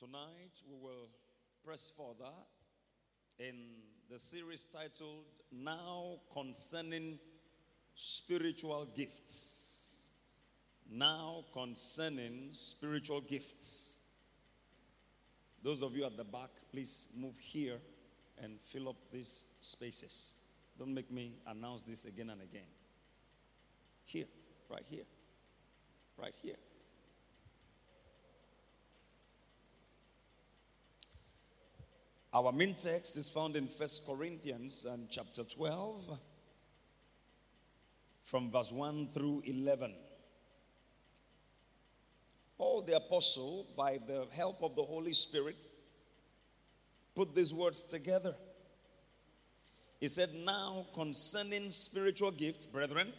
Tonight we will press further in the series titled Now Concerning Spiritual Gifts. Now Concerning Spiritual Gifts. Those of you at the back, please move here and fill up these spaces. Don't make me announce this again and again. Here, right here, right here. Our main text is found in First Corinthians and chapter 12 from verse 1 through 11. Paul the apostle by the help of the Holy Spirit put these words together. He said, "Now concerning spiritual gifts, brethren,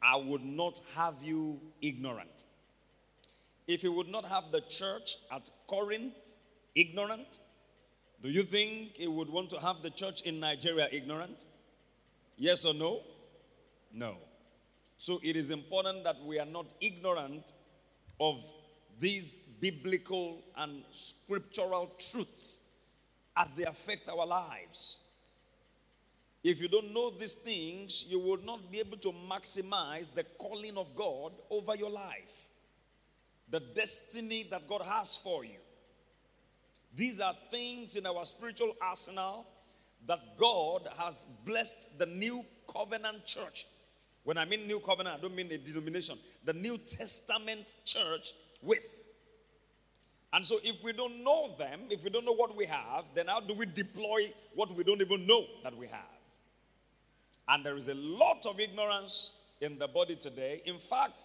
I would not have you ignorant. If he would not have the church at Corinth ignorant, do you think he would want to have the church in Nigeria ignorant? Yes or no? No. So it is important that we are not ignorant of these biblical and scriptural truths as they affect our lives. If you don't know these things, you will not be able to maximize the calling of God over your life, the destiny that God has for you. These are things in our spiritual arsenal that God has blessed the new covenant church. When I mean new covenant, I don't mean a denomination, the New Testament church with. And so, if we don't know them, if we don't know what we have, then how do we deploy what we don't even know that we have? And there is a lot of ignorance in the body today. In fact,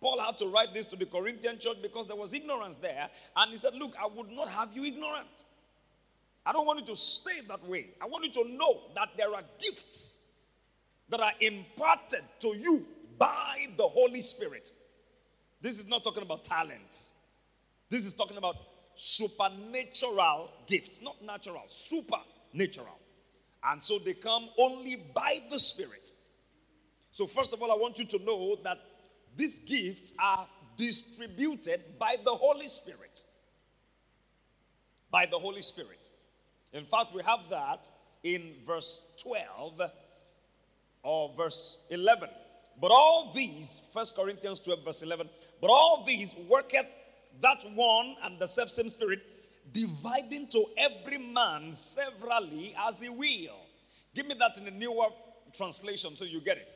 Paul had to write this to the Corinthian church because there was ignorance there. And he said, Look, I would not have you ignorant. I don't want you to stay that way. I want you to know that there are gifts that are imparted to you by the Holy Spirit. This is not talking about talents. This is talking about supernatural gifts, not natural, supernatural. And so they come only by the Spirit. So, first of all, I want you to know that these gifts are distributed by the Holy Spirit. By the Holy Spirit. In fact, we have that in verse 12 or verse 11. But all these, 1 Corinthians 12, verse 11, but all these worketh that one and the self same Spirit, dividing to every man severally as he will. Give me that in the newer translation so you get it.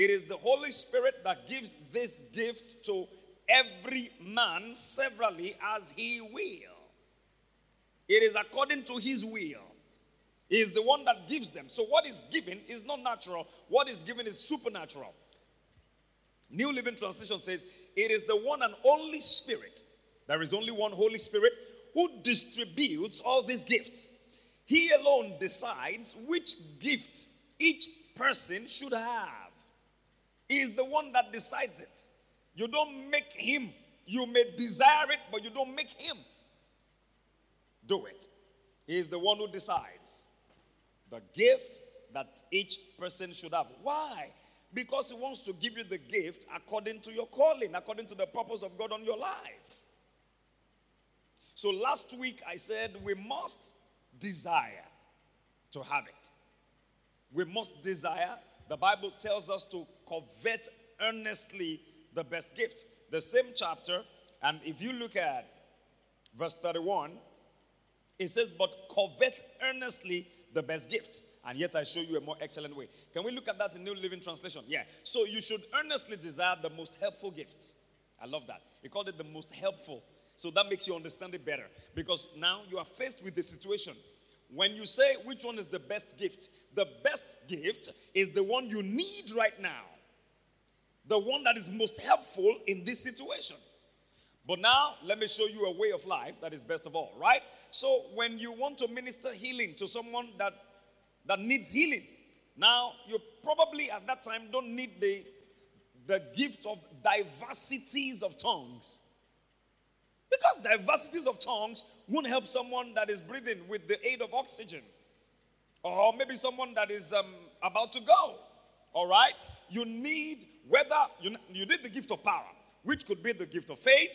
It is the Holy Spirit that gives this gift to every man severally as he will. It is according to his will. He is the one that gives them. So, what is given is not natural, what is given is supernatural. New Living Translation says, It is the one and only Spirit. There is only one Holy Spirit who distributes all these gifts. He alone decides which gift each person should have. He is the one that decides it. You don't make him. You may desire it, but you don't make him do it. He is the one who decides the gift that each person should have. Why? Because he wants to give you the gift according to your calling, according to the purpose of God on your life. So last week I said we must desire to have it. We must desire the Bible tells us to covet earnestly the best gift. The same chapter, and if you look at verse 31, it says, But covet earnestly the best gift. And yet I show you a more excellent way. Can we look at that in New Living Translation? Yeah. So you should earnestly desire the most helpful gifts. I love that. He called it the most helpful. So that makes you understand it better. Because now you are faced with the situation when you say which one is the best gift, the best gift is the one you need right now, the one that is most helpful in this situation. But now, let me show you a way of life that is best of all, right? So, when you want to minister healing to someone that, that needs healing, now you probably at that time don't need the, the gift of diversities of tongues. Because diversities of tongues won't help someone that is breathing with the aid of oxygen. Or maybe someone that is um, about to go. All right? You need whether you, you need the gift of power, which could be the gift of faith,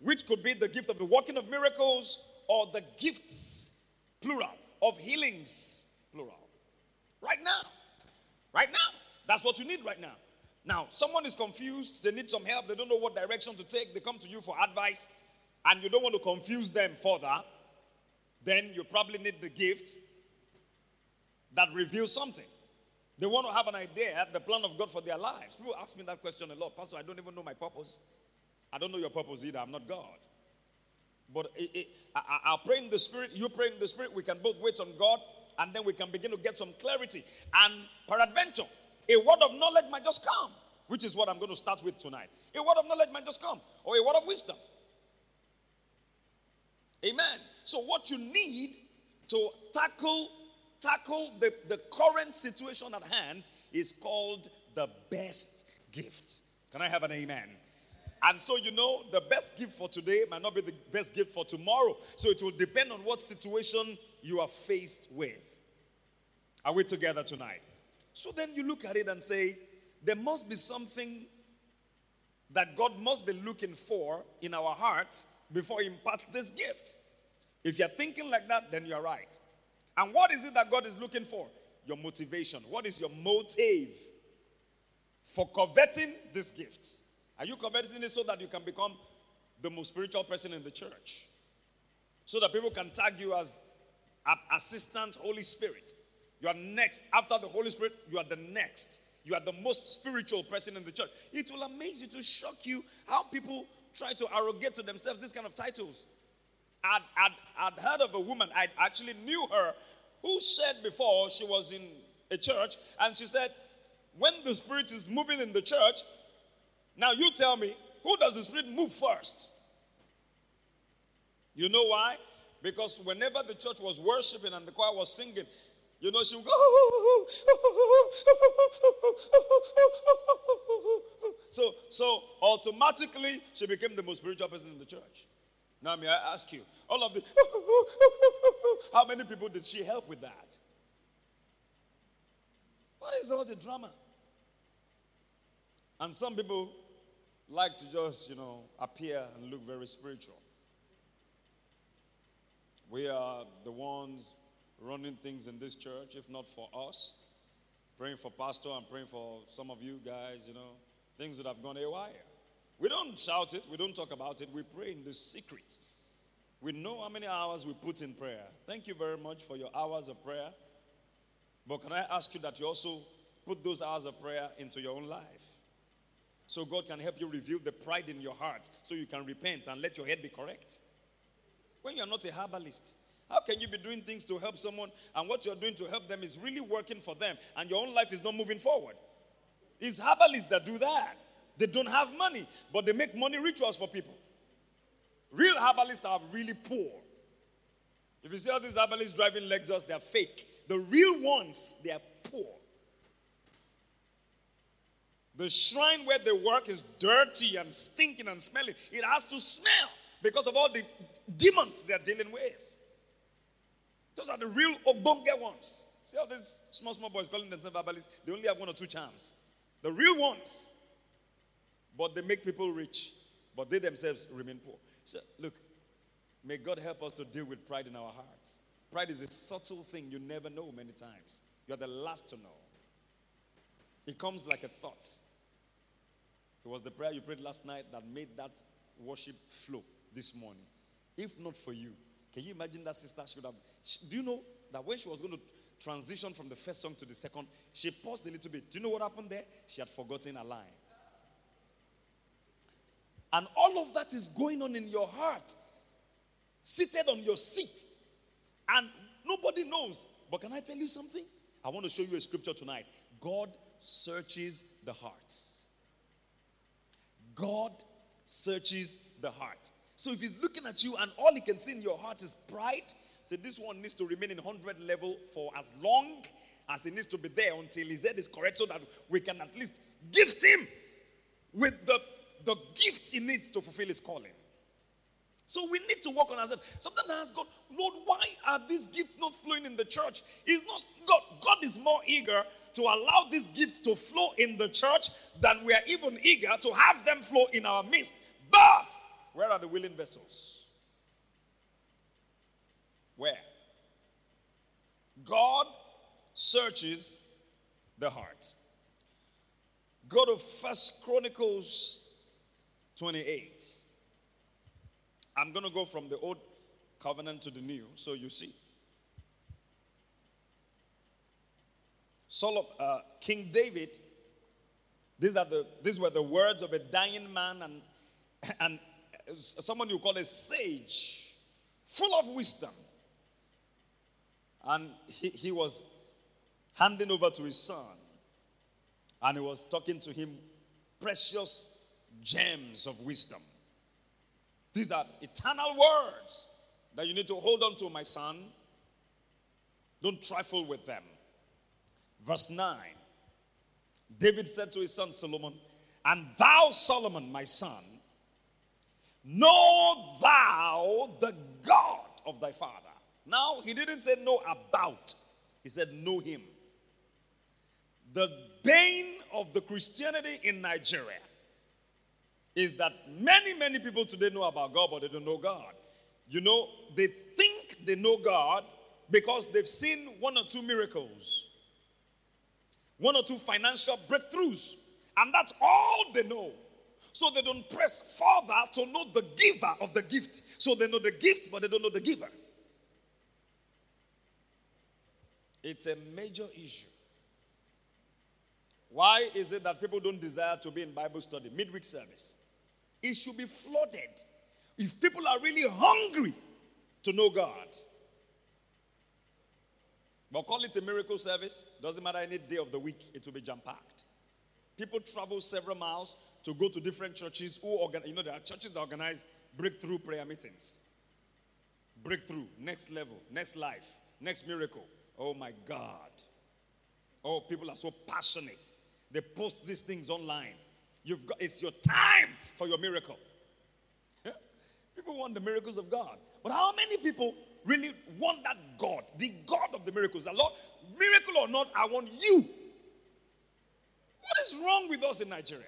which could be the gift of the working of miracles or the gifts, plural, of healings, plural. Right now. Right now. That's what you need right now. Now, someone is confused, they need some help, they don't know what direction to take, they come to you for advice, and you don't want to confuse them further, then you probably need the gift that reveals something. They want to have an idea, the plan of God for their lives. People ask me that question a lot. Pastor, I don't even know my purpose. I don't know your purpose either. I'm not God. But it, it, I, I'll pray in the Spirit, you pray in the Spirit. We can both wait on God, and then we can begin to get some clarity. And peradventure, a word of knowledge might just come, which is what I'm going to start with tonight. A word of knowledge might just come, or a word of wisdom. Amen. So, what you need to tackle tackle the, the current situation at hand is called the best gift. Can I have an amen? And so, you know, the best gift for today might not be the best gift for tomorrow. So, it will depend on what situation you are faced with. Are we together tonight? So, then you look at it and say, there must be something that God must be looking for in our hearts before He imparts this gift. If you're thinking like that, then you're right. And what is it that God is looking for? Your motivation. What is your motive for coveting this gift? Are you coveting it so that you can become the most spiritual person in the church? So that people can tag you as assistant Holy Spirit. You are next. After the Holy Spirit, you are the next. You are the most spiritual person in the church. It will amaze you to shock you how people try to arrogate to themselves these kind of titles. I'd, I'd, I'd heard of a woman, I actually knew her, who said before she was in a church, and she said, When the Spirit is moving in the church, now you tell me, who does the Spirit move first? You know why? Because whenever the church was worshiping and the choir was singing, you know, she would go, so, so automatically she became the most spiritual person in the church. Now, may I ask you, all of the, how many people did she help with that? What is all the drama? And some people like to just, you know, appear and look very spiritual. We are the ones running things in this church, if not for us. Praying for pastor and praying for some of you guys, you know, things would have gone haywire. We don't shout it, we don't talk about it, we pray in the secret. We know how many hours we put in prayer. Thank you very much for your hours of prayer. But can I ask you that you also put those hours of prayer into your own life? So God can help you reveal the pride in your heart so you can repent and let your head be correct. When you're not a herbalist, how can you be doing things to help someone and what you're doing to help them is really working for them and your own life is not moving forward? It's herbalists that do that. They don't have money, but they make money rituals for people. Real herbalists are really poor. If you see all these herbalists driving Lexus, they're fake. The real ones, they are poor. The shrine where they work is dirty and stinking and smelling. It has to smell because of all the demons they're dealing with. Those are the real obonge ones. See all these small, small boys calling themselves herbalists? They only have one or two charms. The real ones. But they make people rich, but they themselves remain poor. So, look, may God help us to deal with pride in our hearts. Pride is a subtle thing you never know many times. You're the last to know. It comes like a thought. It was the prayer you prayed last night that made that worship flow this morning. If not for you, can you imagine that sister should have? She, do you know that when she was going to transition from the first song to the second, she paused a little bit. Do you know what happened there? She had forgotten a line. And all of that is going on in your heart, seated on your seat. And nobody knows. But can I tell you something? I want to show you a scripture tonight. God searches the heart. God searches the heart. So if he's looking at you and all he can see in your heart is pride, say this one needs to remain in 100 level for as long as he needs to be there until his head is correct so that we can at least gift him with the the gift he needs to fulfill his calling. So we need to work on ourselves. Sometimes I ask God, Lord, why are these gifts not flowing in the church? Is not God. God is more eager to allow these gifts to flow in the church than we are even eager to have them flow in our midst. But Where are the willing vessels? Where? God searches the heart. Go to First Chronicles 28. I'm going to go from the old covenant to the new, so you see. Solomon, uh, King David, these, are the, these were the words of a dying man and, and someone you call a sage, full of wisdom. And he, he was handing over to his son. And he was talking to him precious gems of wisdom. These are eternal words that you need to hold on to, my son. Don't trifle with them. Verse 9 David said to his son Solomon, And thou, Solomon, my son, know thou the God of thy father. Now, he didn't say know about, he said know him. The bane of the Christianity in Nigeria is that many, many people today know about God, but they don't know God. You know, they think they know God because they've seen one or two miracles, one or two financial breakthroughs, and that's all they know. So they don't press further to know the giver of the gift. So they know the gift, but they don't know the giver. It's a major issue. Why is it that people don't desire to be in Bible study, midweek service? It should be flooded. If people are really hungry to know God, but call it a miracle service, doesn't matter any day of the week, it will be jam packed. People travel several miles to go to different churches who organize, you know, there are churches that organize breakthrough prayer meetings. Breakthrough, next level, next life, next miracle. Oh my God. Oh, people are so passionate. They post these things online. You've got it's your time for your miracle. People want the miracles of God. But how many people really want that God, the God of the miracles? The Lord, miracle or not, I want you. What is wrong with us in Nigeria?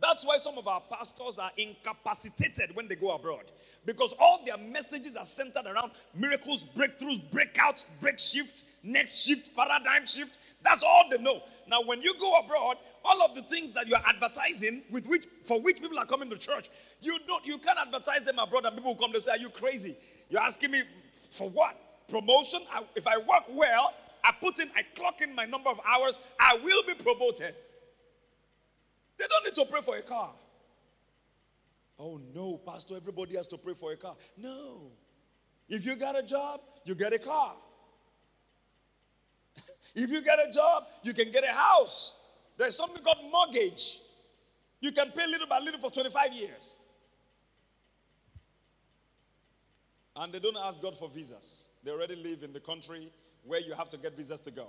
That's why some of our pastors are incapacitated when they go abroad. Because all their messages are centered around miracles, breakthroughs, breakouts, break shift, next shift, paradigm shift. That's all they know. Now, when you go abroad, all of the things that you are advertising with which for which people are coming to church, you don't you can't advertise them abroad and people will come to say, Are you crazy? You're asking me for what? Promotion? I, if I work well, I put in, I clock in my number of hours, I will be promoted. They don't need to pray for a car. Oh no, Pastor, everybody has to pray for a car. No. If you got a job, you get a car. If you get a job, you can get a house. There's something called mortgage. You can pay little by little for 25 years. And they don't ask God for visas. They already live in the country where you have to get visas to go.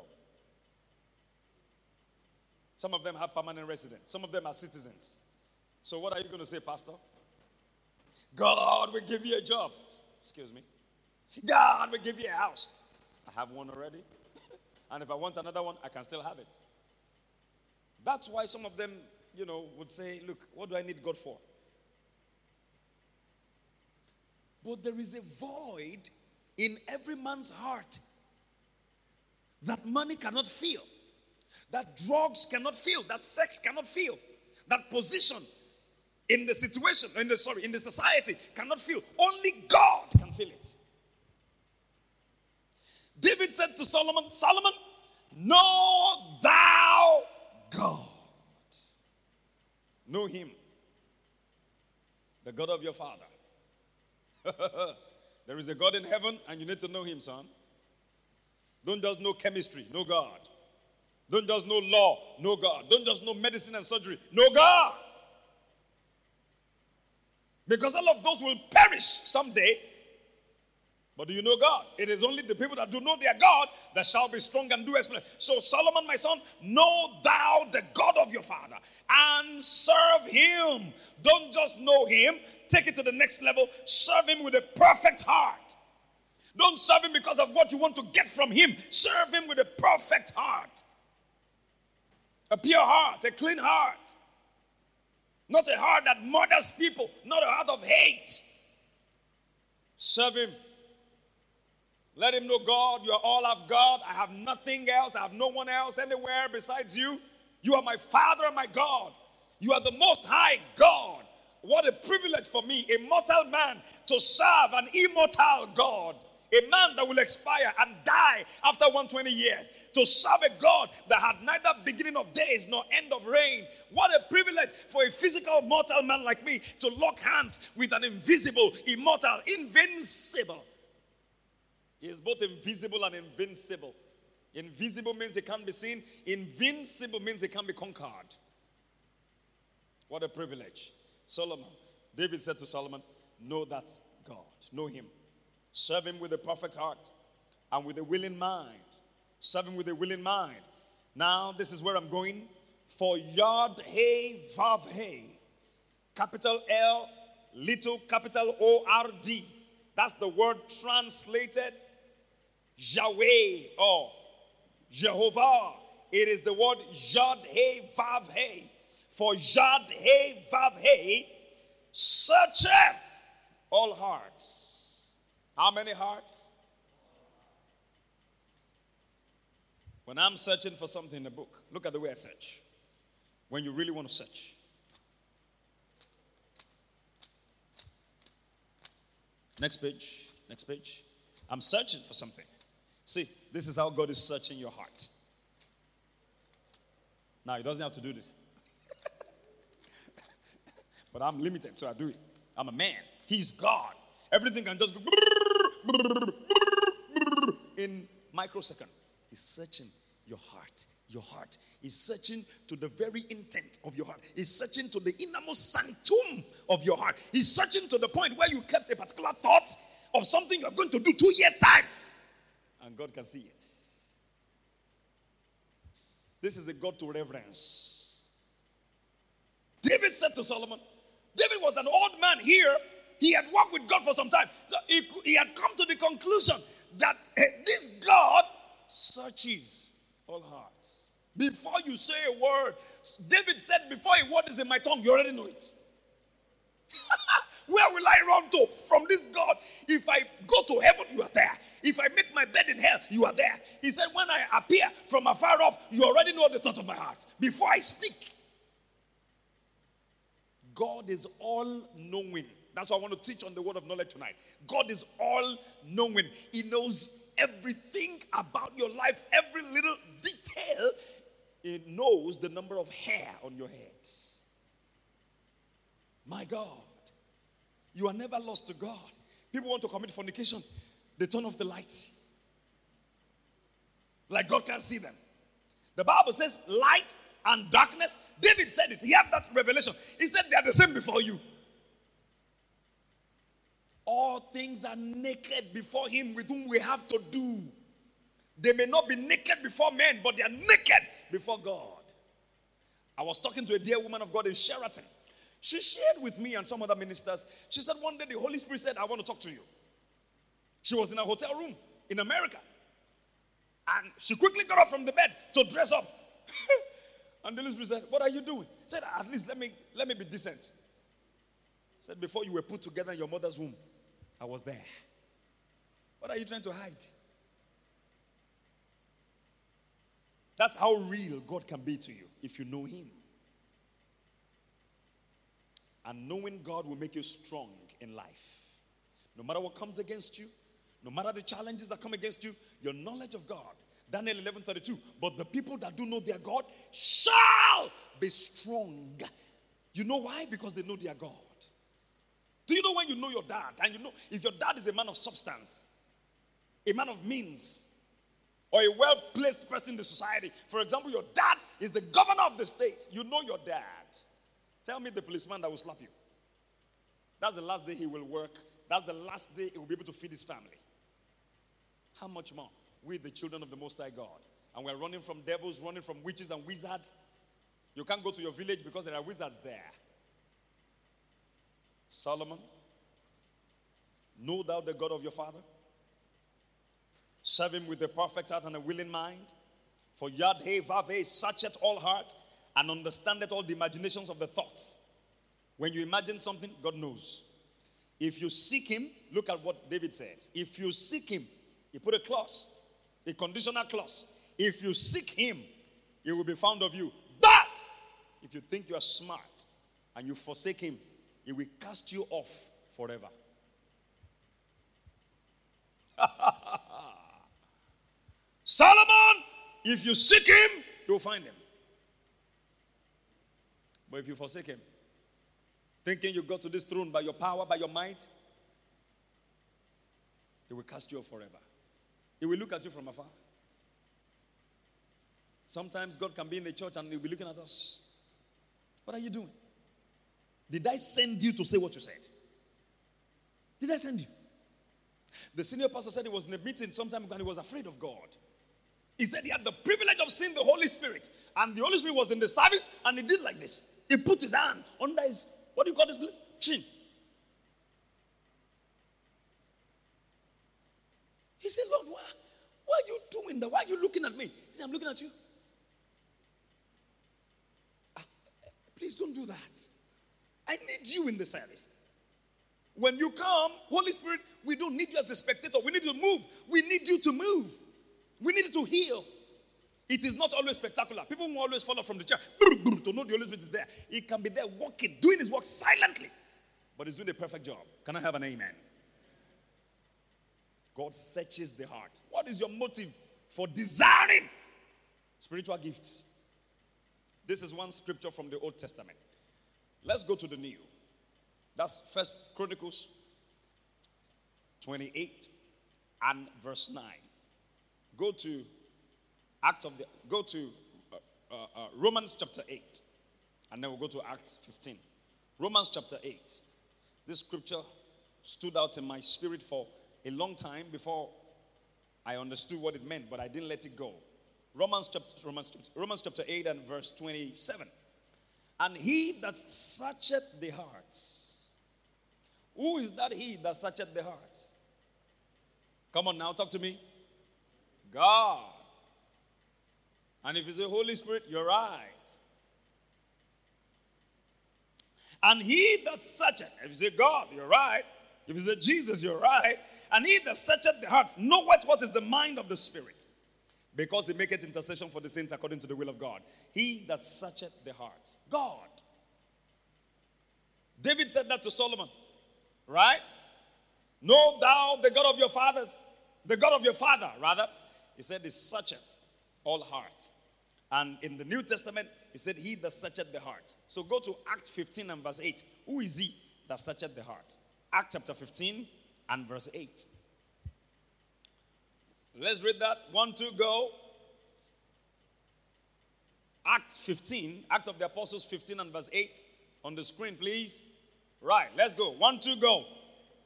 Some of them have permanent residence. Some of them are citizens. So what are you going to say, Pastor? God will give you a job. Excuse me. God will give you a house. I have one already. And if I want another one, I can still have it. That's why some of them, you know, would say, Look, what do I need God for? But there is a void in every man's heart that money cannot fill, that drugs cannot fill, that sex cannot fill, that position in the situation, in the sorry, in the society cannot fill. Only God can fill it. David said to Solomon, Solomon, know thou God. Know him, the God of your father. there is a God in heaven, and you need to know him, son. Don't just know chemistry, know God. Don't just know law, know God. Don't just know medicine and surgery, know God. Because all of those will perish someday but do you know God? It is only the people that do know their God that shall be strong and do exploit. So, Solomon, my son, know thou the God of your father and serve him. Don't just know him, take it to the next level. Serve him with a perfect heart. Don't serve him because of what you want to get from him. Serve him with a perfect heart, a pure heart, a clean heart. Not a heart that murders people, not a heart of hate. Serve Him. Let Him know, God, you are all I've got. I have nothing else. I have no one else anywhere besides you. You are my Father and my God. You are the most high God. What a privilege for me, a mortal man, to serve an immortal God. A man that will expire and die after 120 years. To serve a God that had neither beginning of days nor end of reign. What a privilege for a physical mortal man like me to lock hands with an invisible, immortal, invincible. He is both invisible and invincible. Invisible means he can't be seen, invincible means he can't be conquered. What a privilege. Solomon, David said to Solomon, Know that God, know Him. Serve Him with a perfect heart and with a willing mind. Serve Him with a willing mind. Now, this is where I'm going. For Yod Hey Vav Hey, capital L, little capital O R D. That's the word translated Yahweh or Jehovah. It is the word Yod Hey Vav Hey. For Yod Hey Vav Hey searcheth all hearts. How many hearts? When I'm searching for something in a book, look at the way I search. When you really want to search. Next page. Next page. I'm searching for something. See, this is how God is searching your heart. Now, He doesn't have to do this. but I'm limited, so I do it. I'm a man. He's God. Everything can just go in microsecond. He's searching your heart. Your heart. He's searching to the very intent of your heart. He's searching to the innermost sanctum of your heart. He's searching to the point where you kept a particular thought of something you're going to do two years' time and God can see it. This is a God to reverence. David said to Solomon, David was an old man here. He had worked with God for some time. So he, he had come to the conclusion that eh, this God searches all hearts. Before you say a word, David said, Before a word is in my tongue, you already know it. Where will I run to from this God? If I go to heaven, you are there. If I make my bed in hell, you are there. He said, When I appear from afar off, you already know the thought of my heart before I speak. God is all knowing. That's what I want to teach on the word of knowledge tonight. God is all knowing, He knows everything about your life, every little detail. He knows the number of hair on your head. My God. You are never lost to God. People want to commit fornication, they turn off the lights. Like God can't see them. The Bible says light and darkness. David said it. He had that revelation. He said they are the same before you. All things are naked before him with whom we have to do. They may not be naked before men, but they are naked before God. I was talking to a dear woman of God in Sheraton. She shared with me and some other ministers. She said one day the Holy Spirit said, I want to talk to you. She was in a hotel room in America. And she quickly got up from the bed to dress up. and the Holy Spirit said, What are you doing? Said, At least let me let me be decent. Said, Before you were put together in your mother's womb, I was there. What are you trying to hide? That's how real God can be to you if you know Him. And knowing God will make you strong in life. No matter what comes against you, no matter the challenges that come against you, your knowledge of God. Daniel 11 32. But the people that do know their God shall be strong. You know why? Because they know their God. Do you know when you know your dad? And you know if your dad is a man of substance, a man of means, or a well placed person in the society. For example, your dad is the governor of the state. You know your dad. Tell me the policeman that will slap you. That's the last day he will work. That's the last day he will be able to feed his family. How much more? We, the children of the Most High God. And we're running from devils, running from witches and wizards. You can't go to your village because there are wizards there. Solomon, know thou the God of your father. Serve him with a perfect heart and a willing mind. For Yod Hey Vav searcheth all heart and understandeth all the imaginations of the thoughts. When you imagine something, God knows. If you seek Him, look at what David said. If you seek Him, he put a clause, a conditional clause. If you seek Him, He will be found of you. But if you think you are smart and you forsake Him, He will cast you off forever. Solomon, if you seek Him, you'll find Him. But if you forsake Him, thinking you got to this throne by your power, by your might, He will cast you off forever. He will look at you from afar. Sometimes God can be in the church and He'll be looking at us. What are you doing? Did I send you to say what you said? Did I send you? The senior pastor said he was in a meeting sometime ago and he was afraid of God. He said he had the privilege of seeing the Holy Spirit, and the Holy Spirit was in the service, and he did like this. He put his hand under his, what do you call this place? Chin. He said, Lord, why, why are you doing that? Why are you looking at me? He said, I'm looking at you. Ah, please don't do that. I need you in the service. When you come, Holy Spirit, we don't need you as a spectator. We need you to move. We need you to move. We need you to heal. It is not always spectacular. People will always fall off from the chair to know the Holy Spirit is there. He can be there walking, doing his work silently, but he's doing a perfect job. Can I have an amen? God searches the heart. What is your motive for desiring spiritual gifts? This is one scripture from the Old Testament. Let's go to the New. That's First Chronicles 28 and verse 9. Go to Act of the go to uh, uh, uh, Romans chapter 8 and then we'll go to Acts 15. Romans chapter 8. This scripture stood out in my spirit for a long time before I understood what it meant, but I didn't let it go. Romans chapter, Romans, Romans chapter 8 and verse 27. And he that searcheth the hearts. Who is that he that searcheth the hearts? Come on now, talk to me. God. And if it's the Holy Spirit, you're right. And he that searcheth, if it's a God, you're right. If it's a Jesus, you're right. And he that searcheth the heart knoweth what is the mind of the Spirit, because he maketh intercession for the saints according to the will of God. He that searcheth the heart, God. David said that to Solomon, right? Know thou the God of your fathers, the God of your father, rather. He said, He searcheth all heart. And in the New Testament, he said, He that searcheth the heart. So go to Act 15 and verse 8. Who is he that searcheth the heart? Act chapter 15 and verse 8. Let's read that. One, two, go. Act 15, Act of the Apostles 15 and verse 8. On the screen, please. Right, let's go. One, two, go.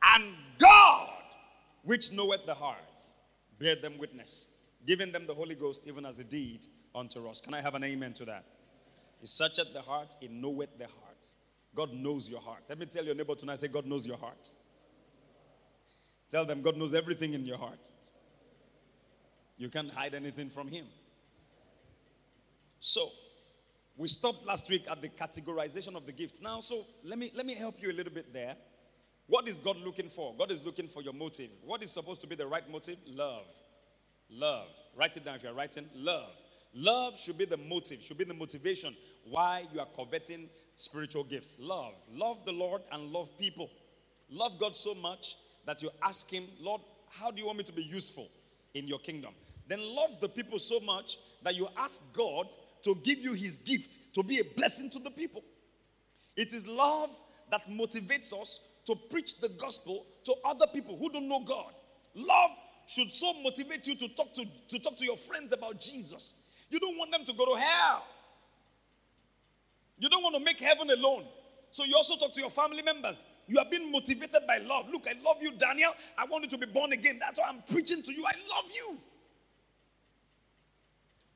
And God, which knoweth the hearts, bear them witness, giving them the Holy Ghost, even as a deed unto us. Can I have an amen to that? He searcheth the heart, he knoweth the heart. God knows your heart. Let me tell your neighbor tonight, say, God knows your heart. Tell them God knows everything in your heart. You can't hide anything from Him. So, we stopped last week at the categorization of the gifts. Now, so let me let me help you a little bit there. What is God looking for? God is looking for your motive. What is supposed to be the right motive? Love. Love. Write it down if you're writing. Love. Love should be the motive, should be the motivation why you are coveting spiritual gifts. Love. Love the Lord and love people. Love God so much that you ask Him, Lord, how do you want me to be useful in your kingdom? Then love the people so much that you ask God to give you His gift to be a blessing to the people. It is love that motivates us to preach the gospel to other people who don't know God. Love should so motivate you to talk to, to talk to your friends about Jesus. You don't want them to go to hell. You don't want to make heaven alone. So you also talk to your family members. You are being motivated by love. Look, I love you, Daniel. I want you to be born again. That's why I'm preaching to you. I love you.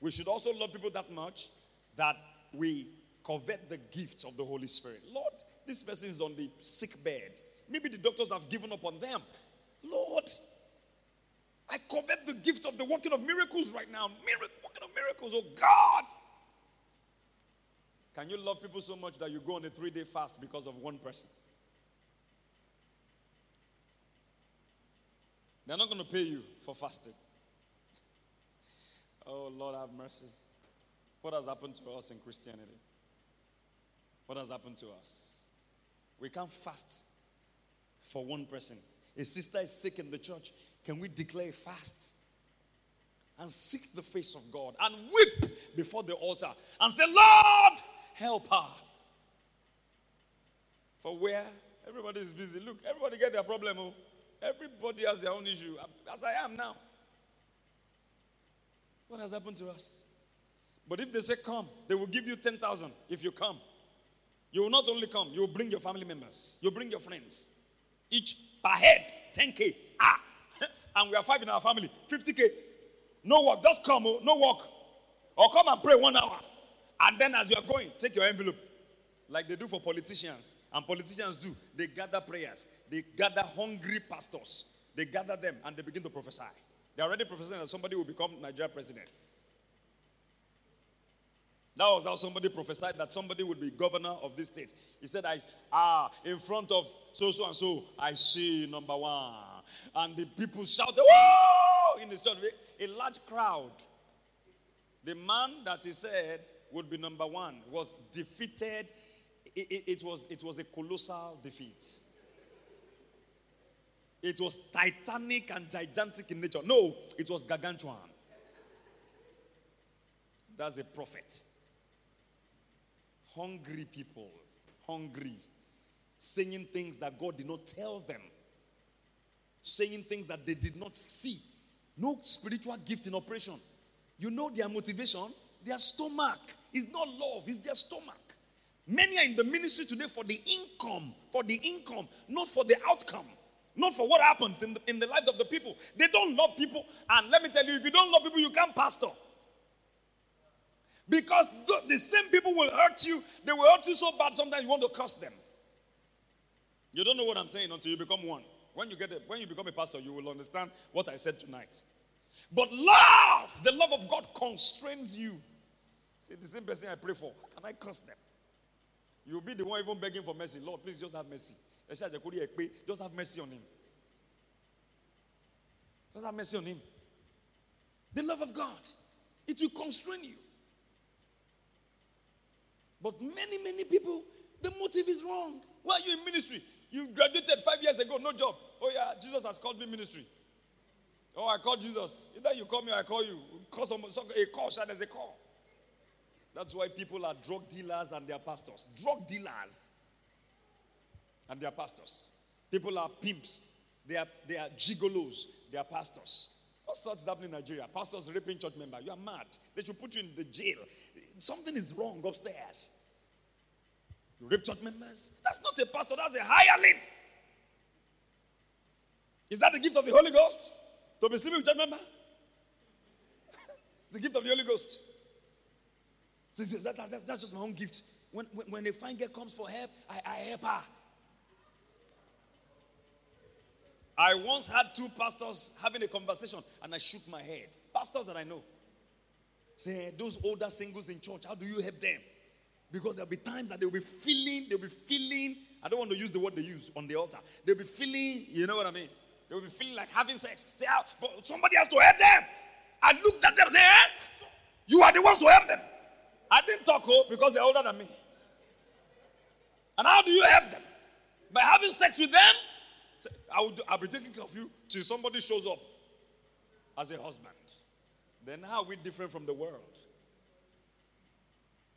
We should also love people that much that we covet the gifts of the Holy Spirit. Lord, this person is on the sick bed. Maybe the doctors have given up on them. Lord, I covet the gift of the working of miracles right now. Miracle, working of miracles, oh God. Can you love people so much that you go on a three day fast because of one person? They're not going to pay you for fasting. Oh, Lord, have mercy. What has happened to us in Christianity? What has happened to us? We can't fast for one person. A sister is sick in the church. Can we declare fast? And seek the face of God and weep before the altar and say, Lord, help her. For where? Everybody is busy. Look, everybody get their problem. Oh. Everybody has their own issue, as I am now. What has happened to us? But if they say come, they will give you 10,000 if you come. You will not only come, you will bring your family members, you'll bring your friends. Each per head, 10K. Ah! And we are five in our family, 50K. No work, just come, oh, no work. Or come and pray one hour. And then as you are going, take your envelope. Like they do for politicians. And politicians do. They gather prayers. They gather hungry pastors. They gather them and they begin to prophesy. They're already prophesying that somebody will become Nigeria president. That was how somebody prophesied that somebody would be governor of this state. He said, I, ah, in front of so, so, and so, I see number one. And the people shouted, whoa, in the church, a large crowd. The man that he said would be number one was defeated. It, it, it was, it was a colossal defeat. It was titanic and gigantic in nature. No, it was gargantuan. That's a prophet. Hungry people, hungry, saying things that God did not tell them, saying things that they did not see. No spiritual gift in operation. You know their motivation? Their stomach. is not love, it's their stomach. Many are in the ministry today for the income, for the income, not for the outcome. Not for what happens in the, in the lives of the people. They don't love people. And let me tell you, if you don't love people, you can't pastor. Because the, the same people will hurt you. They will hurt you so bad sometimes you want to curse them. You don't know what I'm saying until you become one. When you get a, when you become a pastor, you will understand what I said tonight. But love, the love of God constrains you. See, the same person I pray for, can I curse them? You'll be the one even begging for mercy. Lord, please just have mercy. Just have mercy on him. Just have mercy on him. The love of God, it will constrain you. But many, many people, the motive is wrong. Why are you in ministry? You graduated five years ago, no job. Oh, yeah, Jesus has called me ministry. Oh, I called Jesus. Either you call me or I call you. Call someone, a call, there's a call. That's why people are drug dealers and their pastors. Drug dealers and they are pastors. People are pimps. They are, they are gigolos. They are pastors. What sorts happening in Nigeria? Pastors raping church member. You are mad. They should put you in the jail. Something is wrong upstairs. You rape church members? That's not a pastor, that's a hireling. Is that the gift of the Holy Ghost? To be sleeping with church member? the gift of the Holy Ghost. That, that, that's just my own gift. When, when, when a fine girl comes for help, I, I help her. I once had two pastors having a conversation and I shook my head. Pastors that I know. Say, those older singles in church, how do you help them? Because there'll be times that they'll be feeling, they'll be feeling, I don't want to use the word they use on the altar. They'll be feeling, you know what I mean? They'll be feeling like having sex. Say, ah, but somebody has to help them. I looked at them and said, eh? You are the ones to help them. I didn't talk oh, because they're older than me. And how do you help them? By having sex with them? I will, I'll be taking care of you till somebody shows up as a husband. Then how are we different from the world?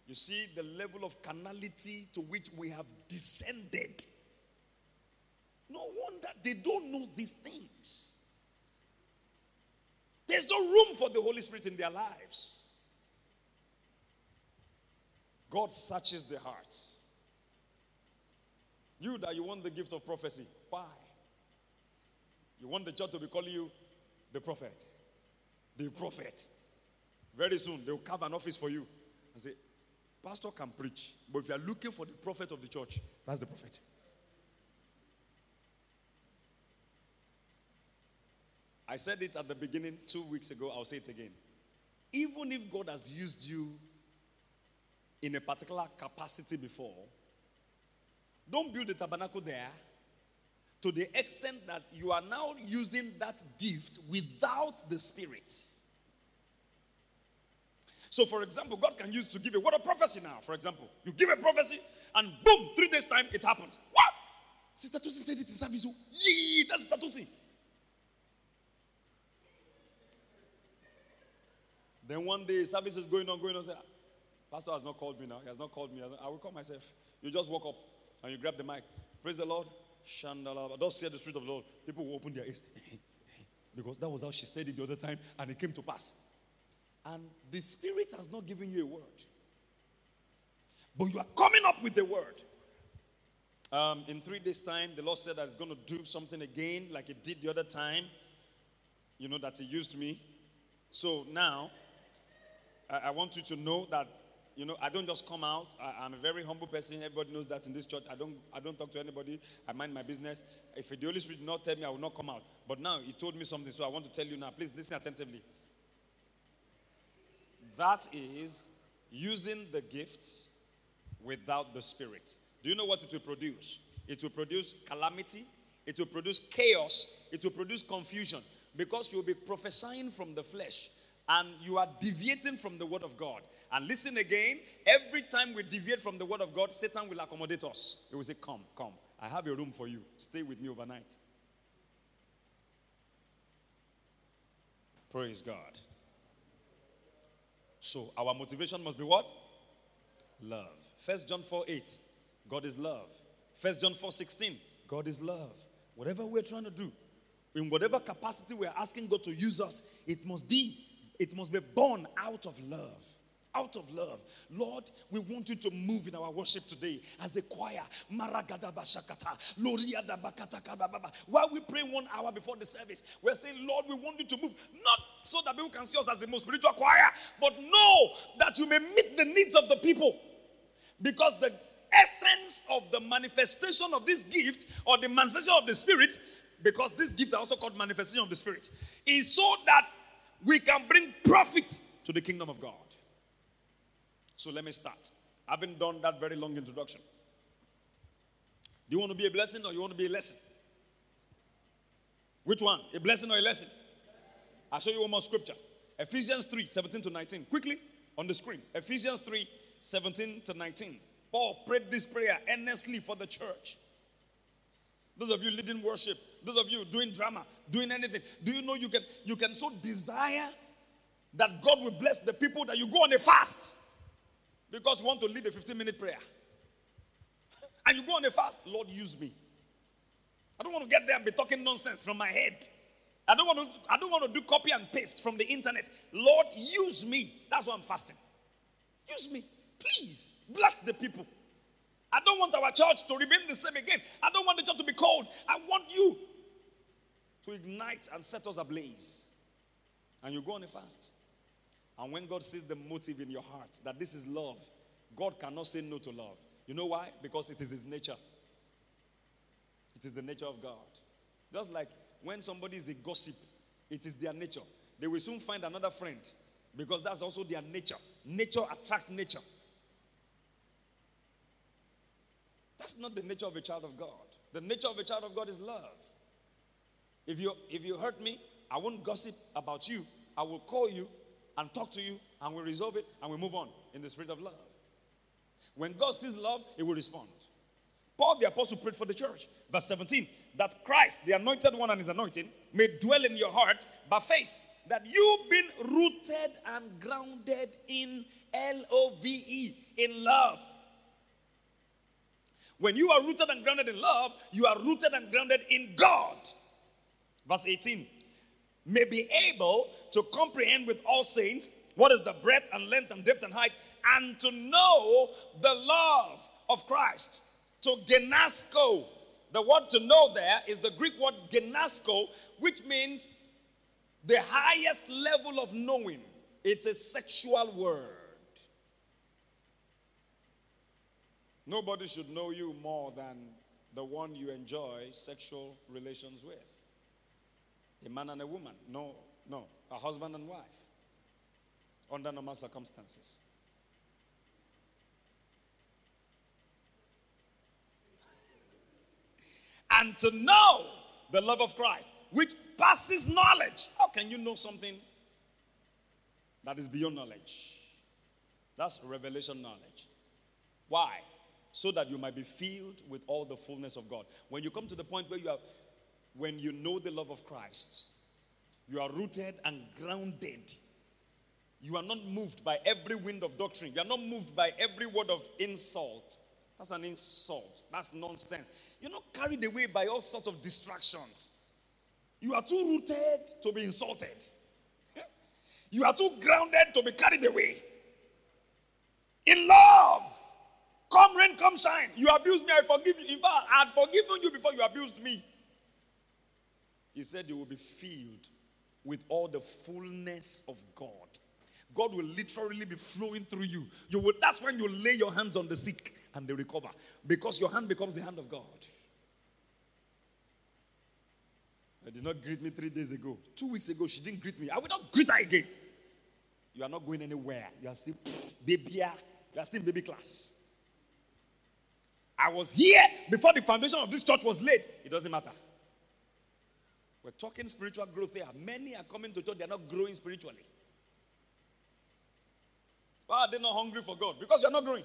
You see the level of carnality to which we have descended. No wonder they don't know these things. There's no room for the Holy Spirit in their lives. God searches the heart. You that you want the gift of prophecy, why? You want the church to be calling you the prophet. The prophet. Very soon, they'll carve an office for you and say, Pastor can preach, but if you are looking for the prophet of the church, that's the prophet. I said it at the beginning two weeks ago, I'll say it again. Even if God has used you in a particular capacity before, don't build the tabernacle there to the extent that you are now using that gift without the Spirit. So, for example, God can use to give a word of prophecy now. For example, you give a prophecy, and boom, three days' time it happens. What? Sister Tosi said it in service. Oh, yeah, that's Sister Tosi. Then one day, service is going on, going on. Say, ah, Pastor has not called me now. He has not called me. I will call myself. You just walk up and you grab the mic. Praise the Lord. Shandala. Don't say the Spirit of the Lord. People will open their ears. because that was how she said it the other time and it came to pass. And the Spirit has not given you a word. But you are coming up with the word. Um, in three days' time, the Lord said that He's going to do something again, like He did the other time. You know, that He used me. So now, I, I want you to know that you know, I don't just come out. I, am a very humble person. Everybody knows that in this church. I don't, I don't talk to anybody. I mind my business. If the Holy Spirit did not tell me, I will not come out. But now He told me something, so I want to tell you now. Please listen attentively. That is using the gifts without the Spirit. Do you know what it will produce? It will produce calamity. It will produce chaos. It will produce confusion because you'll be prophesying from the flesh and you are deviating from the word of God. And listen again, every time we deviate from the word of God, Satan will accommodate us. He will say, Come, come, I have a room for you. Stay with me overnight. Praise God. So our motivation must be what? Love. First John 4 8, God is love. First John 4 16, God is love. Whatever we're trying to do, in whatever capacity we're asking God to use us, it must be, it must be born out of love out of love. Lord, we want you to move in our worship today as a choir. While we pray one hour before the service, we're saying, Lord, we want you to move. Not so that people can see us as the most spiritual choir, but know that you may meet the needs of the people. Because the essence of the manifestation of this gift or the manifestation of the Spirit, because this gift are also called manifestation of the Spirit, is so that we can bring profit to the kingdom of God. So let me start. I haven't done that very long introduction. Do you want to be a blessing or you want to be a lesson? Which one? A blessing or a lesson? I'll show you one more scripture. Ephesians 3 17 to 19. Quickly on the screen. Ephesians 3 17 to 19. Paul prayed this prayer earnestly for the church. Those of you leading worship, those of you doing drama, doing anything, do you know you can you can so desire that God will bless the people that you go on a fast? Because you want to lead a 15 minute prayer. And you go on a fast, Lord, use me. I don't want to get there and be talking nonsense from my head. I don't want to, I don't want to do copy and paste from the internet. Lord, use me. That's why I'm fasting. Use me. Please bless the people. I don't want our church to remain the same again. I don't want the church to be cold. I want you to ignite and set us ablaze. And you go on a fast. And when God sees the motive in your heart that this is love, God cannot say no to love. You know why? Because it is His nature. It is the nature of God. Just like when somebody is a gossip, it is their nature. They will soon find another friend because that's also their nature. Nature attracts nature. That's not the nature of a child of God. The nature of a child of God is love. If you if you hurt me, I won't gossip about you. I will call you and talk to you and we resolve it and we move on in the spirit of love. When God sees love, he will respond. Paul the apostle prayed for the church. Verse 17 that Christ, the anointed one and his anointing, may dwell in your heart by faith. That you've been rooted and grounded in L O V E, in love. When you are rooted and grounded in love, you are rooted and grounded in God. Verse 18 may be able to comprehend with all saints what is the breadth and length and depth and height, and to know the love of Christ. To gnosko, the word to know there is the Greek word gnosko, which means the highest level of knowing. It's a sexual word. Nobody should know you more than the one you enjoy sexual relations with a man and a woman. No, no, a husband and wife under normal circumstances. And to know the love of Christ, which passes knowledge. How can you know something that is beyond knowledge? That's revelation knowledge. Why? So that you might be filled with all the fullness of God. When you come to the point where you are when you know the love of Christ, you are rooted and grounded. You are not moved by every wind of doctrine. You are not moved by every word of insult. That's an insult. That's nonsense. You're not carried away by all sorts of distractions. You are too rooted to be insulted. You are too grounded to be carried away. In love. Come rain, come shine. You abused me, I forgive you. In fact, I had forgiven you before you abused me. He said you will be filled with all the fullness of God. God will literally be flowing through you. You will that's when you lay your hands on the sick and they recover. Because your hand becomes the hand of God. I did not greet me three days ago. Two weeks ago, she didn't greet me. I will not greet her again. You are not going anywhere. You are still baby. Ah. You are still in baby class. I was here before the foundation of this church was laid. It doesn't matter. We're talking spiritual growth here. Many are coming to church, they're not growing spiritually. Why are they not hungry for God? Because you're not growing.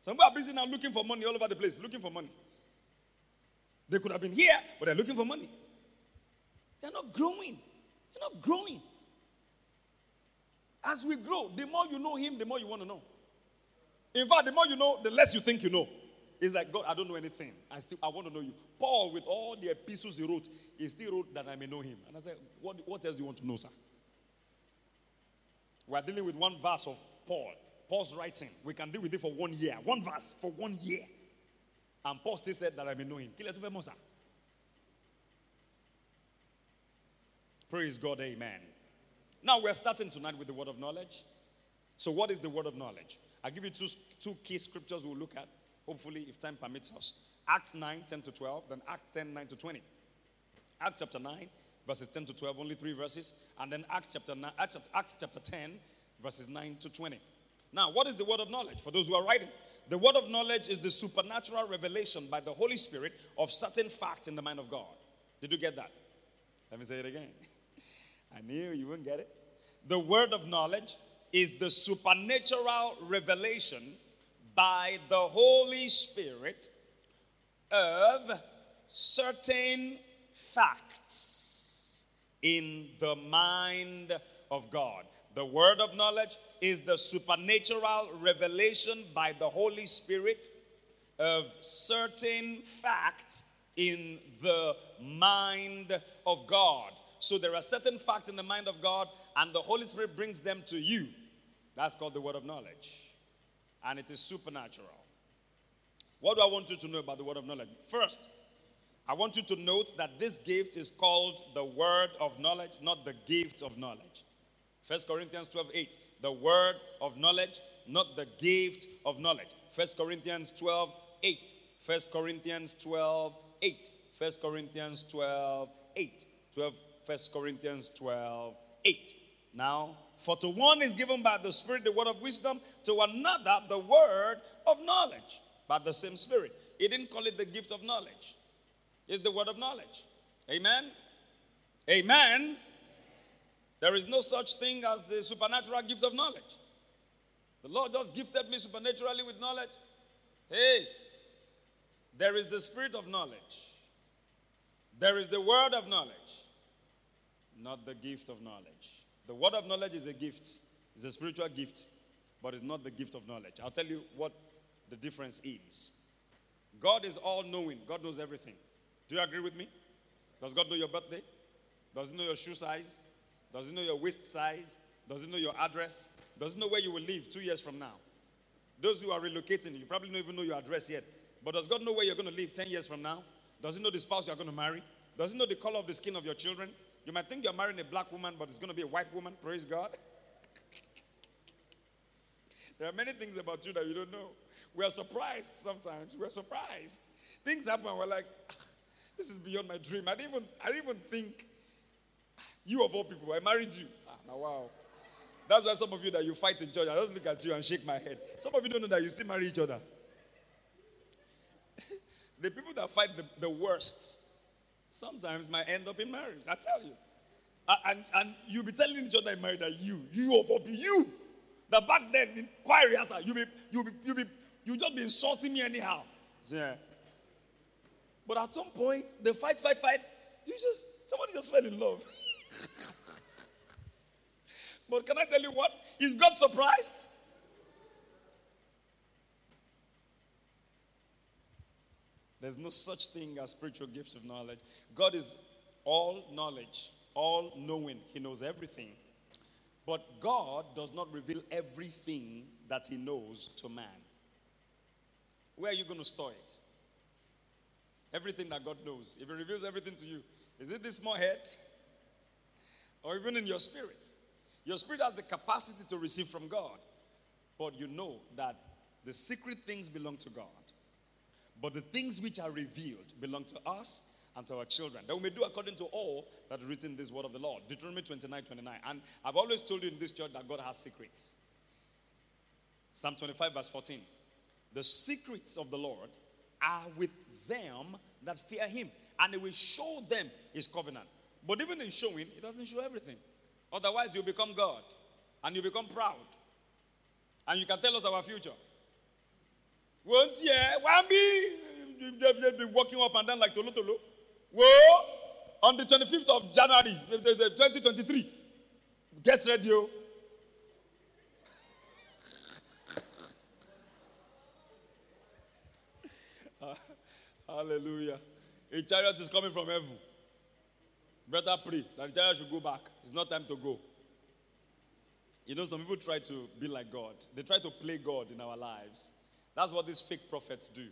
Some people are busy now looking for money all over the place, looking for money. They could have been here, but they're looking for money. They're not growing. They're not growing. As we grow, the more you know Him, the more you want to know. In fact, the more you know, the less you think you know. It's like, God, I don't know anything. I still I want to know you. Paul, with all the epistles he wrote, he still wrote that I may know him. And I said, What, what else do you want to know, sir? We're dealing with one verse of Paul. Paul's writing. We can deal with it for one year. One verse for one year. And Paul still said that I may know him. Praise God, amen. Now we're starting tonight with the word of knowledge. So, what is the word of knowledge? I'll give you two, two key scriptures we'll look at hopefully, if time permits us. Acts 9, 10 to 12, then Acts 10, 9 to 20. Acts chapter 9, verses 10 to 12, only three verses. And then Acts chapter, 9, Acts chapter 10, verses 9 to 20. Now, what is the word of knowledge? For those who are writing, the word of knowledge is the supernatural revelation by the Holy Spirit of certain facts in the mind of God. Did you get that? Let me say it again. I knew you wouldn't get it. The word of knowledge is the supernatural revelation by the Holy Spirit of certain facts in the mind of God. The word of knowledge is the supernatural revelation by the Holy Spirit of certain facts in the mind of God. So there are certain facts in the mind of God, and the Holy Spirit brings them to you. That's called the word of knowledge and it is supernatural. What do I want you to know about the word of knowledge? First, I want you to note that this gift is called the word of knowledge, not the gift of knowledge. 1 Corinthians 12 8, the word of knowledge, not the gift of knowledge. 1 Corinthians 12 8. 1 Corinthians 12 8. 1 Corinthians 12 8. 12, 1 Corinthians 12 8. Now, for to one is given by the Spirit the word of wisdom, to another the word of knowledge by the same Spirit. He didn't call it the gift of knowledge, it's the word of knowledge. Amen. Amen. There is no such thing as the supernatural gift of knowledge. The Lord just gifted me supernaturally with knowledge. Hey, there is the spirit of knowledge. There is the word of knowledge, not the gift of knowledge. The word of knowledge is a gift, it's a spiritual gift, but it's not the gift of knowledge. I'll tell you what the difference is. God is all knowing, God knows everything. Do you agree with me? Does God know your birthday? Does He know your shoe size? Does He know your waist size? Does He know your address? Does He know where you will live two years from now? Those who are relocating, you probably don't even know your address yet. But does God know where you're going to live 10 years from now? Does He know the spouse you're going to marry? Does He know the color of the skin of your children? You might think you're marrying a black woman, but it's going to be a white woman. Praise God. there are many things about you that you don't know. We are surprised sometimes. We're surprised. Things happen, we're like, ah, this is beyond my dream. I didn't even, I didn't even think you of all people, I married you. Ah, now, wow. That's why some of you that you fight in church, I just look at you and shake my head. Some of you don't know that you still marry each other. the people that fight the, the worst sometimes might end up in marriage. I tell you. And, and you'll be telling each other in marriage that you, you of all you, that back then in choir rehearsal, you be, you be, you be, you just be insulting me anyhow. Yeah. But at some point, they fight, fight, fight. You just somebody just fell in love. but can I tell you what? Is God surprised? There's no such thing as spiritual gifts of knowledge. God is all knowledge, all knowing. He knows everything. But God does not reveal everything that He knows to man. Where are you going to store it? Everything that God knows. If He reveals everything to you, is it this small head? Or even in your spirit? Your spirit has the capacity to receive from God. But you know that the secret things belong to God. But the things which are revealed belong to us and to our children. That we may do according to all that is written in this word of the Lord. Deuteronomy 29 29. And I've always told you in this church that God has secrets. Psalm 25, verse 14. The secrets of the Lord are with them that fear him, and he will show them his covenant. But even in showing, he doesn't show everything. Otherwise, you become God and you become proud. And you can tell us our future. Won't you? One be walking up and down like Tolo Tolo. Whoa! On the 25th of January eh, eh, eh, 2023, get ready. Oh. Ah, hallelujah. A chariot is coming from heaven. Better pray that the chariot should go back. It's not time to go. You know, some people try to be like God, they try to play God in our lives. That's what these fake prophets do.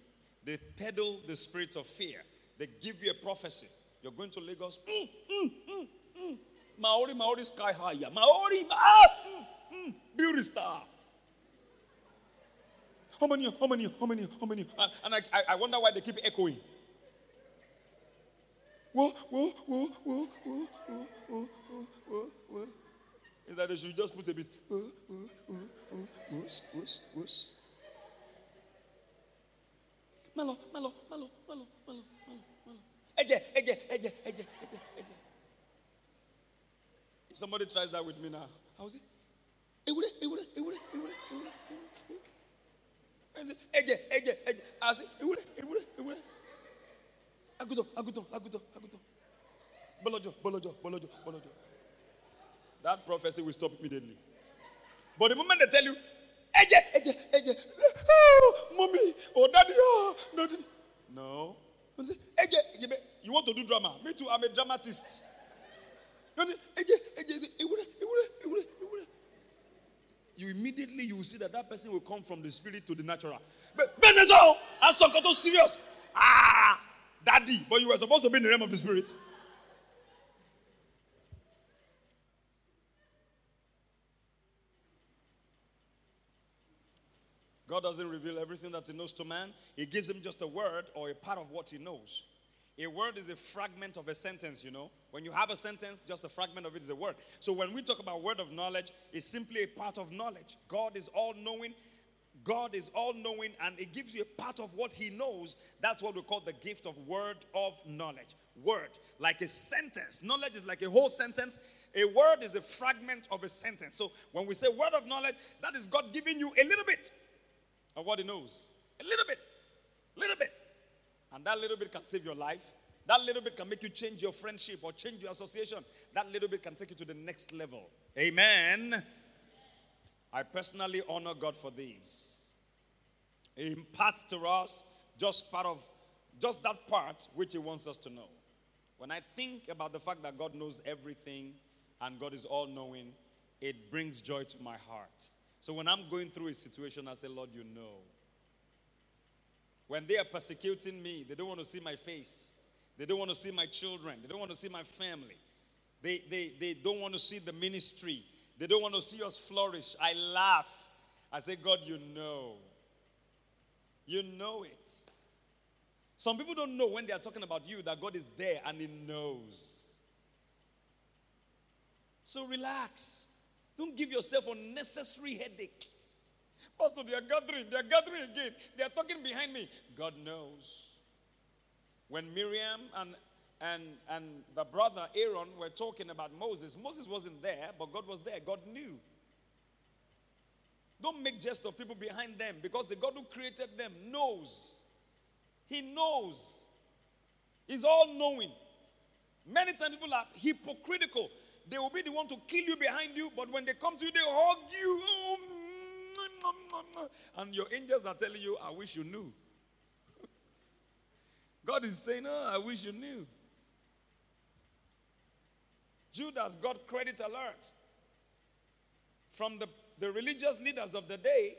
They peddle the spirit of fear, they give you a prophecy. You're going to Lagos. Mm, mm, mm, mm. Maori, Maori sky higher. Maori, ah, mm, mm, beauty star. How many? How many? How many? How many? And, I, I wonder why they keep echoing. Whoa, whoa, whoa, whoa, whoa, whoa, whoa, whoa, whoa. Is that they should just put a bit. Whoa, whoa, whoa, whoa, whoosh, whoosh, whoosh. Malo, malo, malo, malo, malo, malo, malo. Eje, eje, eje, eje, eje, eje. If somebody tries that with me now, how is it? Ewure, ewure, ewure, ewure, ewure, ewure. Ẹ̀jẹ̀ ẹ̀jẹ̀ ẹ̀jẹ̀ àṣẹ ewúrẹ́ ewúrẹ́ ewúrẹ́ àgùtàn àgùtàn àgùtàn àgùtàn bọ́lọ́jọ́ bọ́lọ́jọ́ bọ́lọ́jọ́ bọ́lọ́jọ́. That prophecy will stop immediately. But the moment they tell you, ẹ̀jẹ̀ ẹ̀jẹ̀ ẹ̀jẹ̀ oh, mommy oh, daddy oh daddy no. Ẹ̀jẹ̀ ẹ̀jẹ̀ you want to do drama? Me too, I'm a dramatist. You immediately you will see that that person will come from the spirit to the natural. But Benezo, and Sokoto serious. Ah, daddy, but you were supposed to be in the realm of the spirit. God doesn't reveal everything that He knows to man. He gives him just a word or a part of what he knows. A word is a fragment of a sentence, you know. When you have a sentence, just a fragment of it is a word. So when we talk about word of knowledge, it's simply a part of knowledge. God is all knowing. God is all knowing and it gives you a part of what he knows. That's what we call the gift of word of knowledge. Word, like a sentence. Knowledge is like a whole sentence. A word is a fragment of a sentence. So when we say word of knowledge, that is God giving you a little bit of what he knows. A little bit. A little bit. And that little bit can save your life. That little bit can make you change your friendship or change your association. That little bit can take you to the next level. Amen. I personally honor God for this. He imparts to us just part of just that part which he wants us to know. When I think about the fact that God knows everything and God is all knowing, it brings joy to my heart. So when I'm going through a situation, I say, Lord, you know. When they are persecuting me, they don't want to see my face. They don't want to see my children. They don't want to see my family. They, they, they don't want to see the ministry. They don't want to see us flourish. I laugh. I say, God, you know. You know it. Some people don't know when they are talking about you that God is there and He knows. So relax. Don't give yourself unnecessary headache. Pastor, they are gathering. They are gathering again. They are talking behind me. God knows. When Miriam and and and the brother Aaron were talking about Moses, Moses wasn't there, but God was there. God knew. Don't make jest of people behind them because the God who created them knows. He knows. He's all knowing. Many times people are hypocritical. They will be the one to kill you behind you, but when they come to you, they hug you. Oh, and your angels are telling you, I wish you knew. God is saying, Oh, I wish you knew. Judas got credit alert from the, the religious leaders of the day,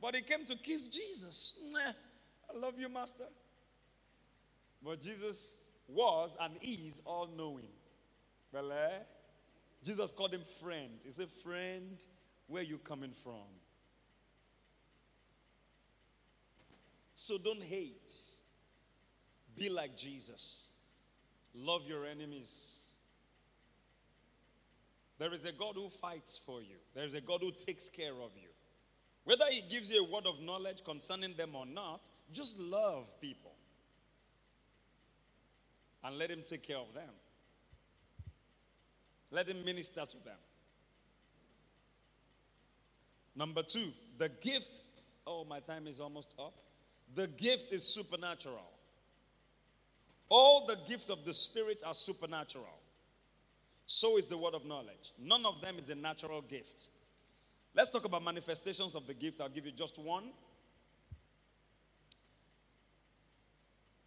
but he came to kiss Jesus. I love you, Master. But Jesus was and is all knowing. Well, eh? Jesus called him friend. He said, Friend, where you coming from? So don't hate. Be like Jesus. Love your enemies. There is a God who fights for you, there is a God who takes care of you. Whether He gives you a word of knowledge concerning them or not, just love people and let Him take care of them. Let Him minister to them. Number two, the gift. Oh, my time is almost up. The gift is supernatural. All the gifts of the Spirit are supernatural. So is the word of knowledge. None of them is a natural gift. Let's talk about manifestations of the gift. I'll give you just one.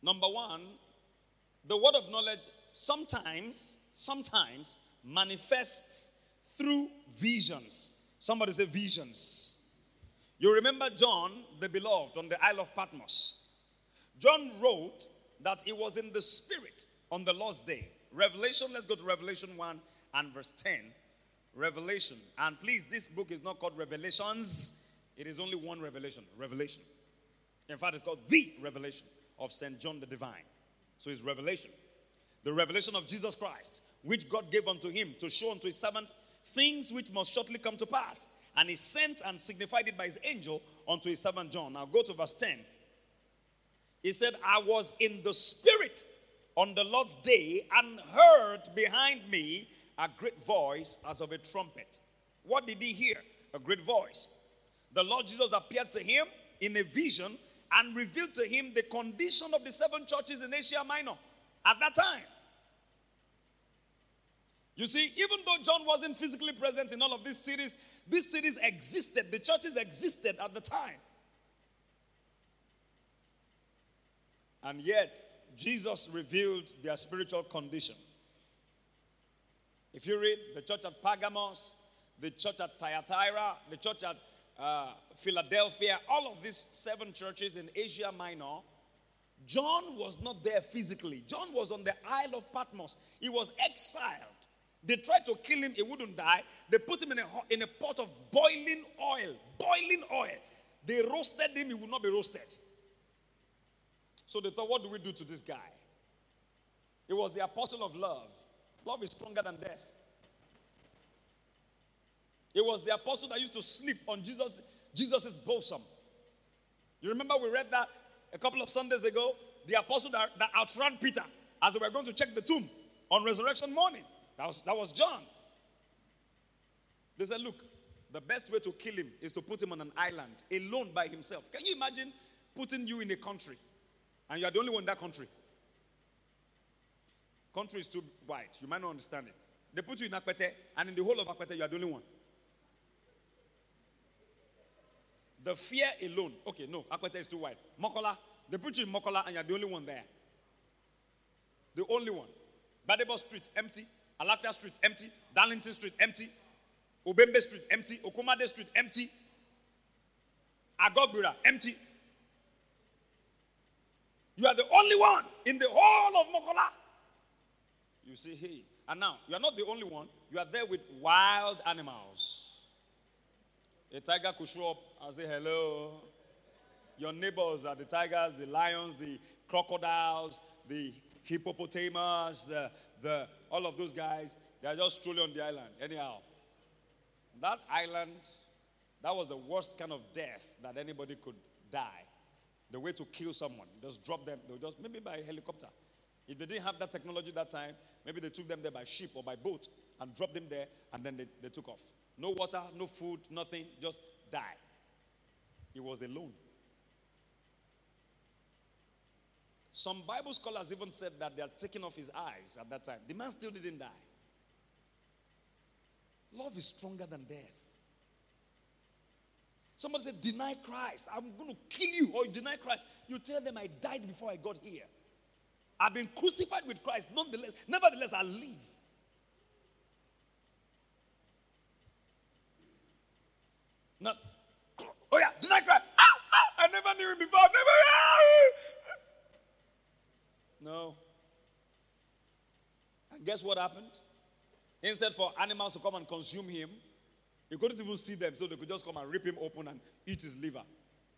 Number one, the word of knowledge sometimes, sometimes manifests through visions. Somebody say visions. You remember John, the beloved, on the Isle of Patmos. John wrote that he was in the spirit on the Lord's day. Revelation, let's go to Revelation 1 and verse 10. Revelation. And please, this book is not called Revelations, it is only one revelation. Revelation. In fact, it's called the Revelation of St. John the Divine. So it's Revelation. The revelation of Jesus Christ, which God gave unto him to show unto his servants things which must shortly come to pass. And he sent and signified it by his angel unto his servant John. Now go to verse 10. He said, I was in the spirit on the Lord's day and heard behind me a great voice as of a trumpet. What did he hear? A great voice. The Lord Jesus appeared to him in a vision and revealed to him the condition of the seven churches in Asia Minor at that time. You see, even though John wasn't physically present in all of these cities, these cities existed, the churches existed at the time. And yet, Jesus revealed their spiritual condition. If you read the church at Pergamos, the church at Thyatira, the church at uh, Philadelphia, all of these seven churches in Asia Minor, John was not there physically. John was on the Isle of Patmos. He was exiled. They tried to kill him, he wouldn't die. They put him in a, in a pot of boiling oil. Boiling oil. They roasted him, he would not be roasted. So they thought, what do we do to this guy? He was the apostle of love. Love is stronger than death. It was the apostle that used to sleep on Jesus Jesus's bosom. You remember we read that a couple of Sundays ago? The apostle that, that outran Peter as they were going to check the tomb on resurrection morning. That was, that was John. They said, Look, the best way to kill him is to put him on an island alone by himself. Can you imagine putting you in a country and you are the only one in that country. Country is too wide. You might not understand it. They put you in Apete, and in the whole of Apete, you are the only one. The fear alone. Okay, no, Apete is too wide. Mokola, they you in Mokola, and you are the only one there. The only one. Badebo Street, empty. Alafia Street, empty. Darlington Street, empty. Obembe Street, empty. Okomade Street, empty. Agogbira, empty. You are the only one in the whole of Mokola. You say, hey. And now, you are not the only one. You are there with wild animals. A tiger could show up and say, hello. Your neighbors are the tigers, the lions, the crocodiles, the hippopotamus, the, the, all of those guys. They are just strolling on the island. Anyhow, that island, that was the worst kind of death that anybody could die the way to kill someone. Just drop them, they'll just, maybe by helicopter. If they didn't have that technology that time, maybe they took them there by ship or by boat and dropped them there and then they, they took off. No water, no food, nothing, just die. He was alone. Some Bible scholars even said that they are taking off his eyes at that time. The man still didn't die. Love is stronger than death. Somebody said, Deny Christ. I'm going to kill you. Or you deny Christ. You tell them I died before I got here. I've been crucified with Christ. Nonetheless, nevertheless, I live. Not, oh yeah, deny Christ. Ah, ah, I never knew him before. I've never. No. And guess what happened? Instead for animals to come and consume him, he couldn't even see them, so they could just come and rip him open and eat his liver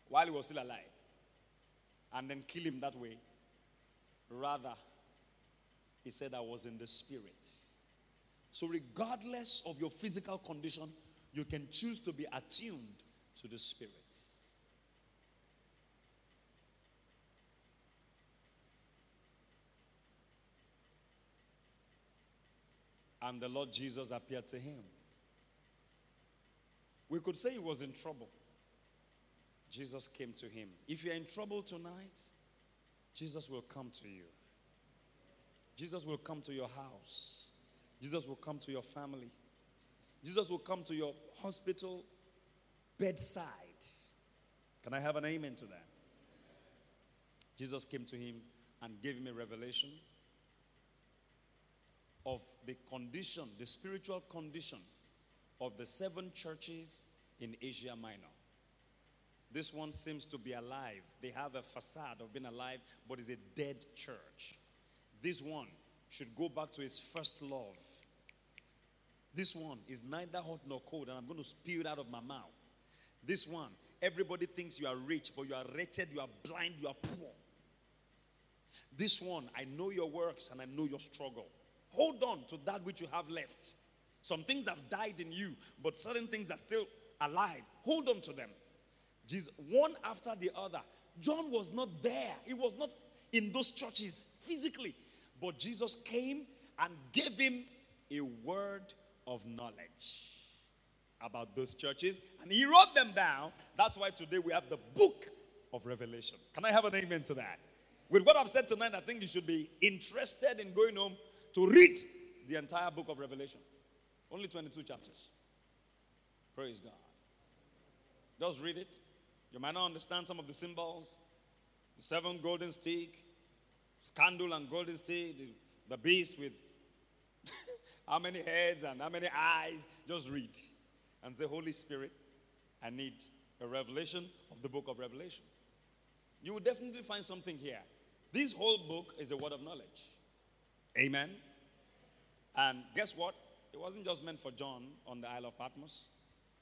while he was still alive. And then kill him that way. Rather, he said, I was in the spirit. So, regardless of your physical condition, you can choose to be attuned to the spirit. And the Lord Jesus appeared to him. We could say he was in trouble. Jesus came to him. If you're in trouble tonight, Jesus will come to you. Jesus will come to your house. Jesus will come to your family. Jesus will come to your hospital bedside. Can I have an amen to that? Jesus came to him and gave him a revelation of the condition, the spiritual condition of the seven churches in Asia Minor. This one seems to be alive. They have a facade of being alive, but is a dead church. This one should go back to his first love. This one is neither hot nor cold, and I'm going to spew it out of my mouth. This one, everybody thinks you are rich, but you are wretched, you are blind, you are poor. This one, I know your works and I know your struggle. Hold on to that which you have left. Some things have died in you, but certain things are still alive. Hold on to them. Jesus, one after the other. John was not there. He was not in those churches physically. But Jesus came and gave him a word of knowledge about those churches. And he wrote them down. That's why today we have the book of Revelation. Can I have an amen to that? With what I've said tonight, I think you should be interested in going home to read the entire book of Revelation. Only 22 chapters. Praise God. Just read it. You might not understand some of the symbols. The seven golden stick, scandal and golden stick, the, the beast with how many heads and how many eyes. Just read and say, Holy Spirit, I need a revelation of the book of Revelation. You will definitely find something here. This whole book is a word of knowledge. Amen. And guess what? It wasn't just meant for John on the Isle of Patmos.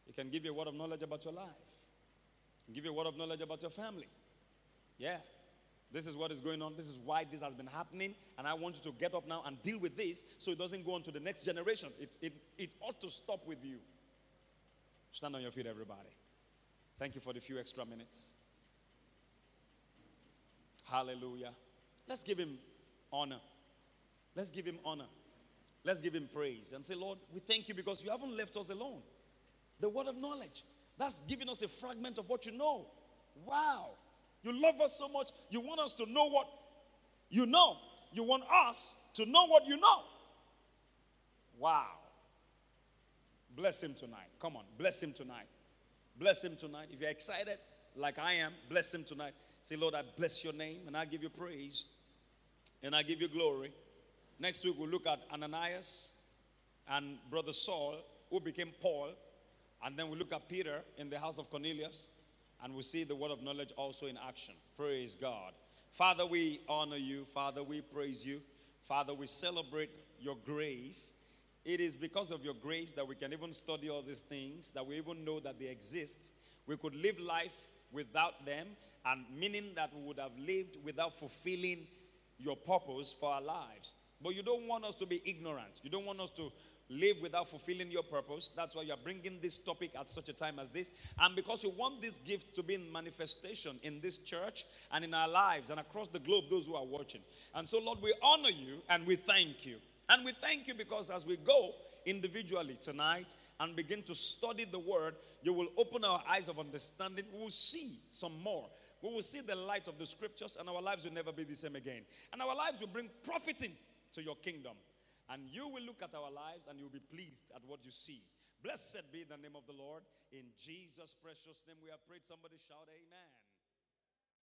It can give you a word of knowledge about your life, give you a word of knowledge about your family. Yeah. This is what is going on. This is why this has been happening. And I want you to get up now and deal with this so it doesn't go on to the next generation. It, it, it ought to stop with you. Stand on your feet, everybody. Thank you for the few extra minutes. Hallelujah. Let's give him honor. Let's give him honor. Let's give him praise and say, Lord, we thank you because you haven't left us alone. The word of knowledge. That's giving us a fragment of what you know. Wow. You love us so much. You want us to know what you know. You want us to know what you know. Wow. Bless him tonight. Come on. Bless him tonight. Bless him tonight. If you're excited, like I am, bless him tonight. Say, Lord, I bless your name and I give you praise and I give you glory. Next week, we'll look at Ananias and Brother Saul, who became Paul. And then we look at Peter in the house of Cornelius. And we see the word of knowledge also in action. Praise God. Father, we honor you. Father, we praise you. Father, we celebrate your grace. It is because of your grace that we can even study all these things, that we even know that they exist. We could live life without them, and meaning that we would have lived without fulfilling your purpose for our lives. But you don't want us to be ignorant. You don't want us to live without fulfilling your purpose. That's why you're bringing this topic at such a time as this. And because you want these gifts to be in manifestation in this church and in our lives and across the globe, those who are watching. And so, Lord, we honor you and we thank you. And we thank you because as we go individually tonight and begin to study the word, you will open our eyes of understanding. We will see some more. We will see the light of the scriptures, and our lives will never be the same again. And our lives will bring profiting to your kingdom. And you will look at our lives and you'll be pleased at what you see. Blessed be the name of the Lord. In Jesus' precious name, we have prayed. Somebody shout, Amen.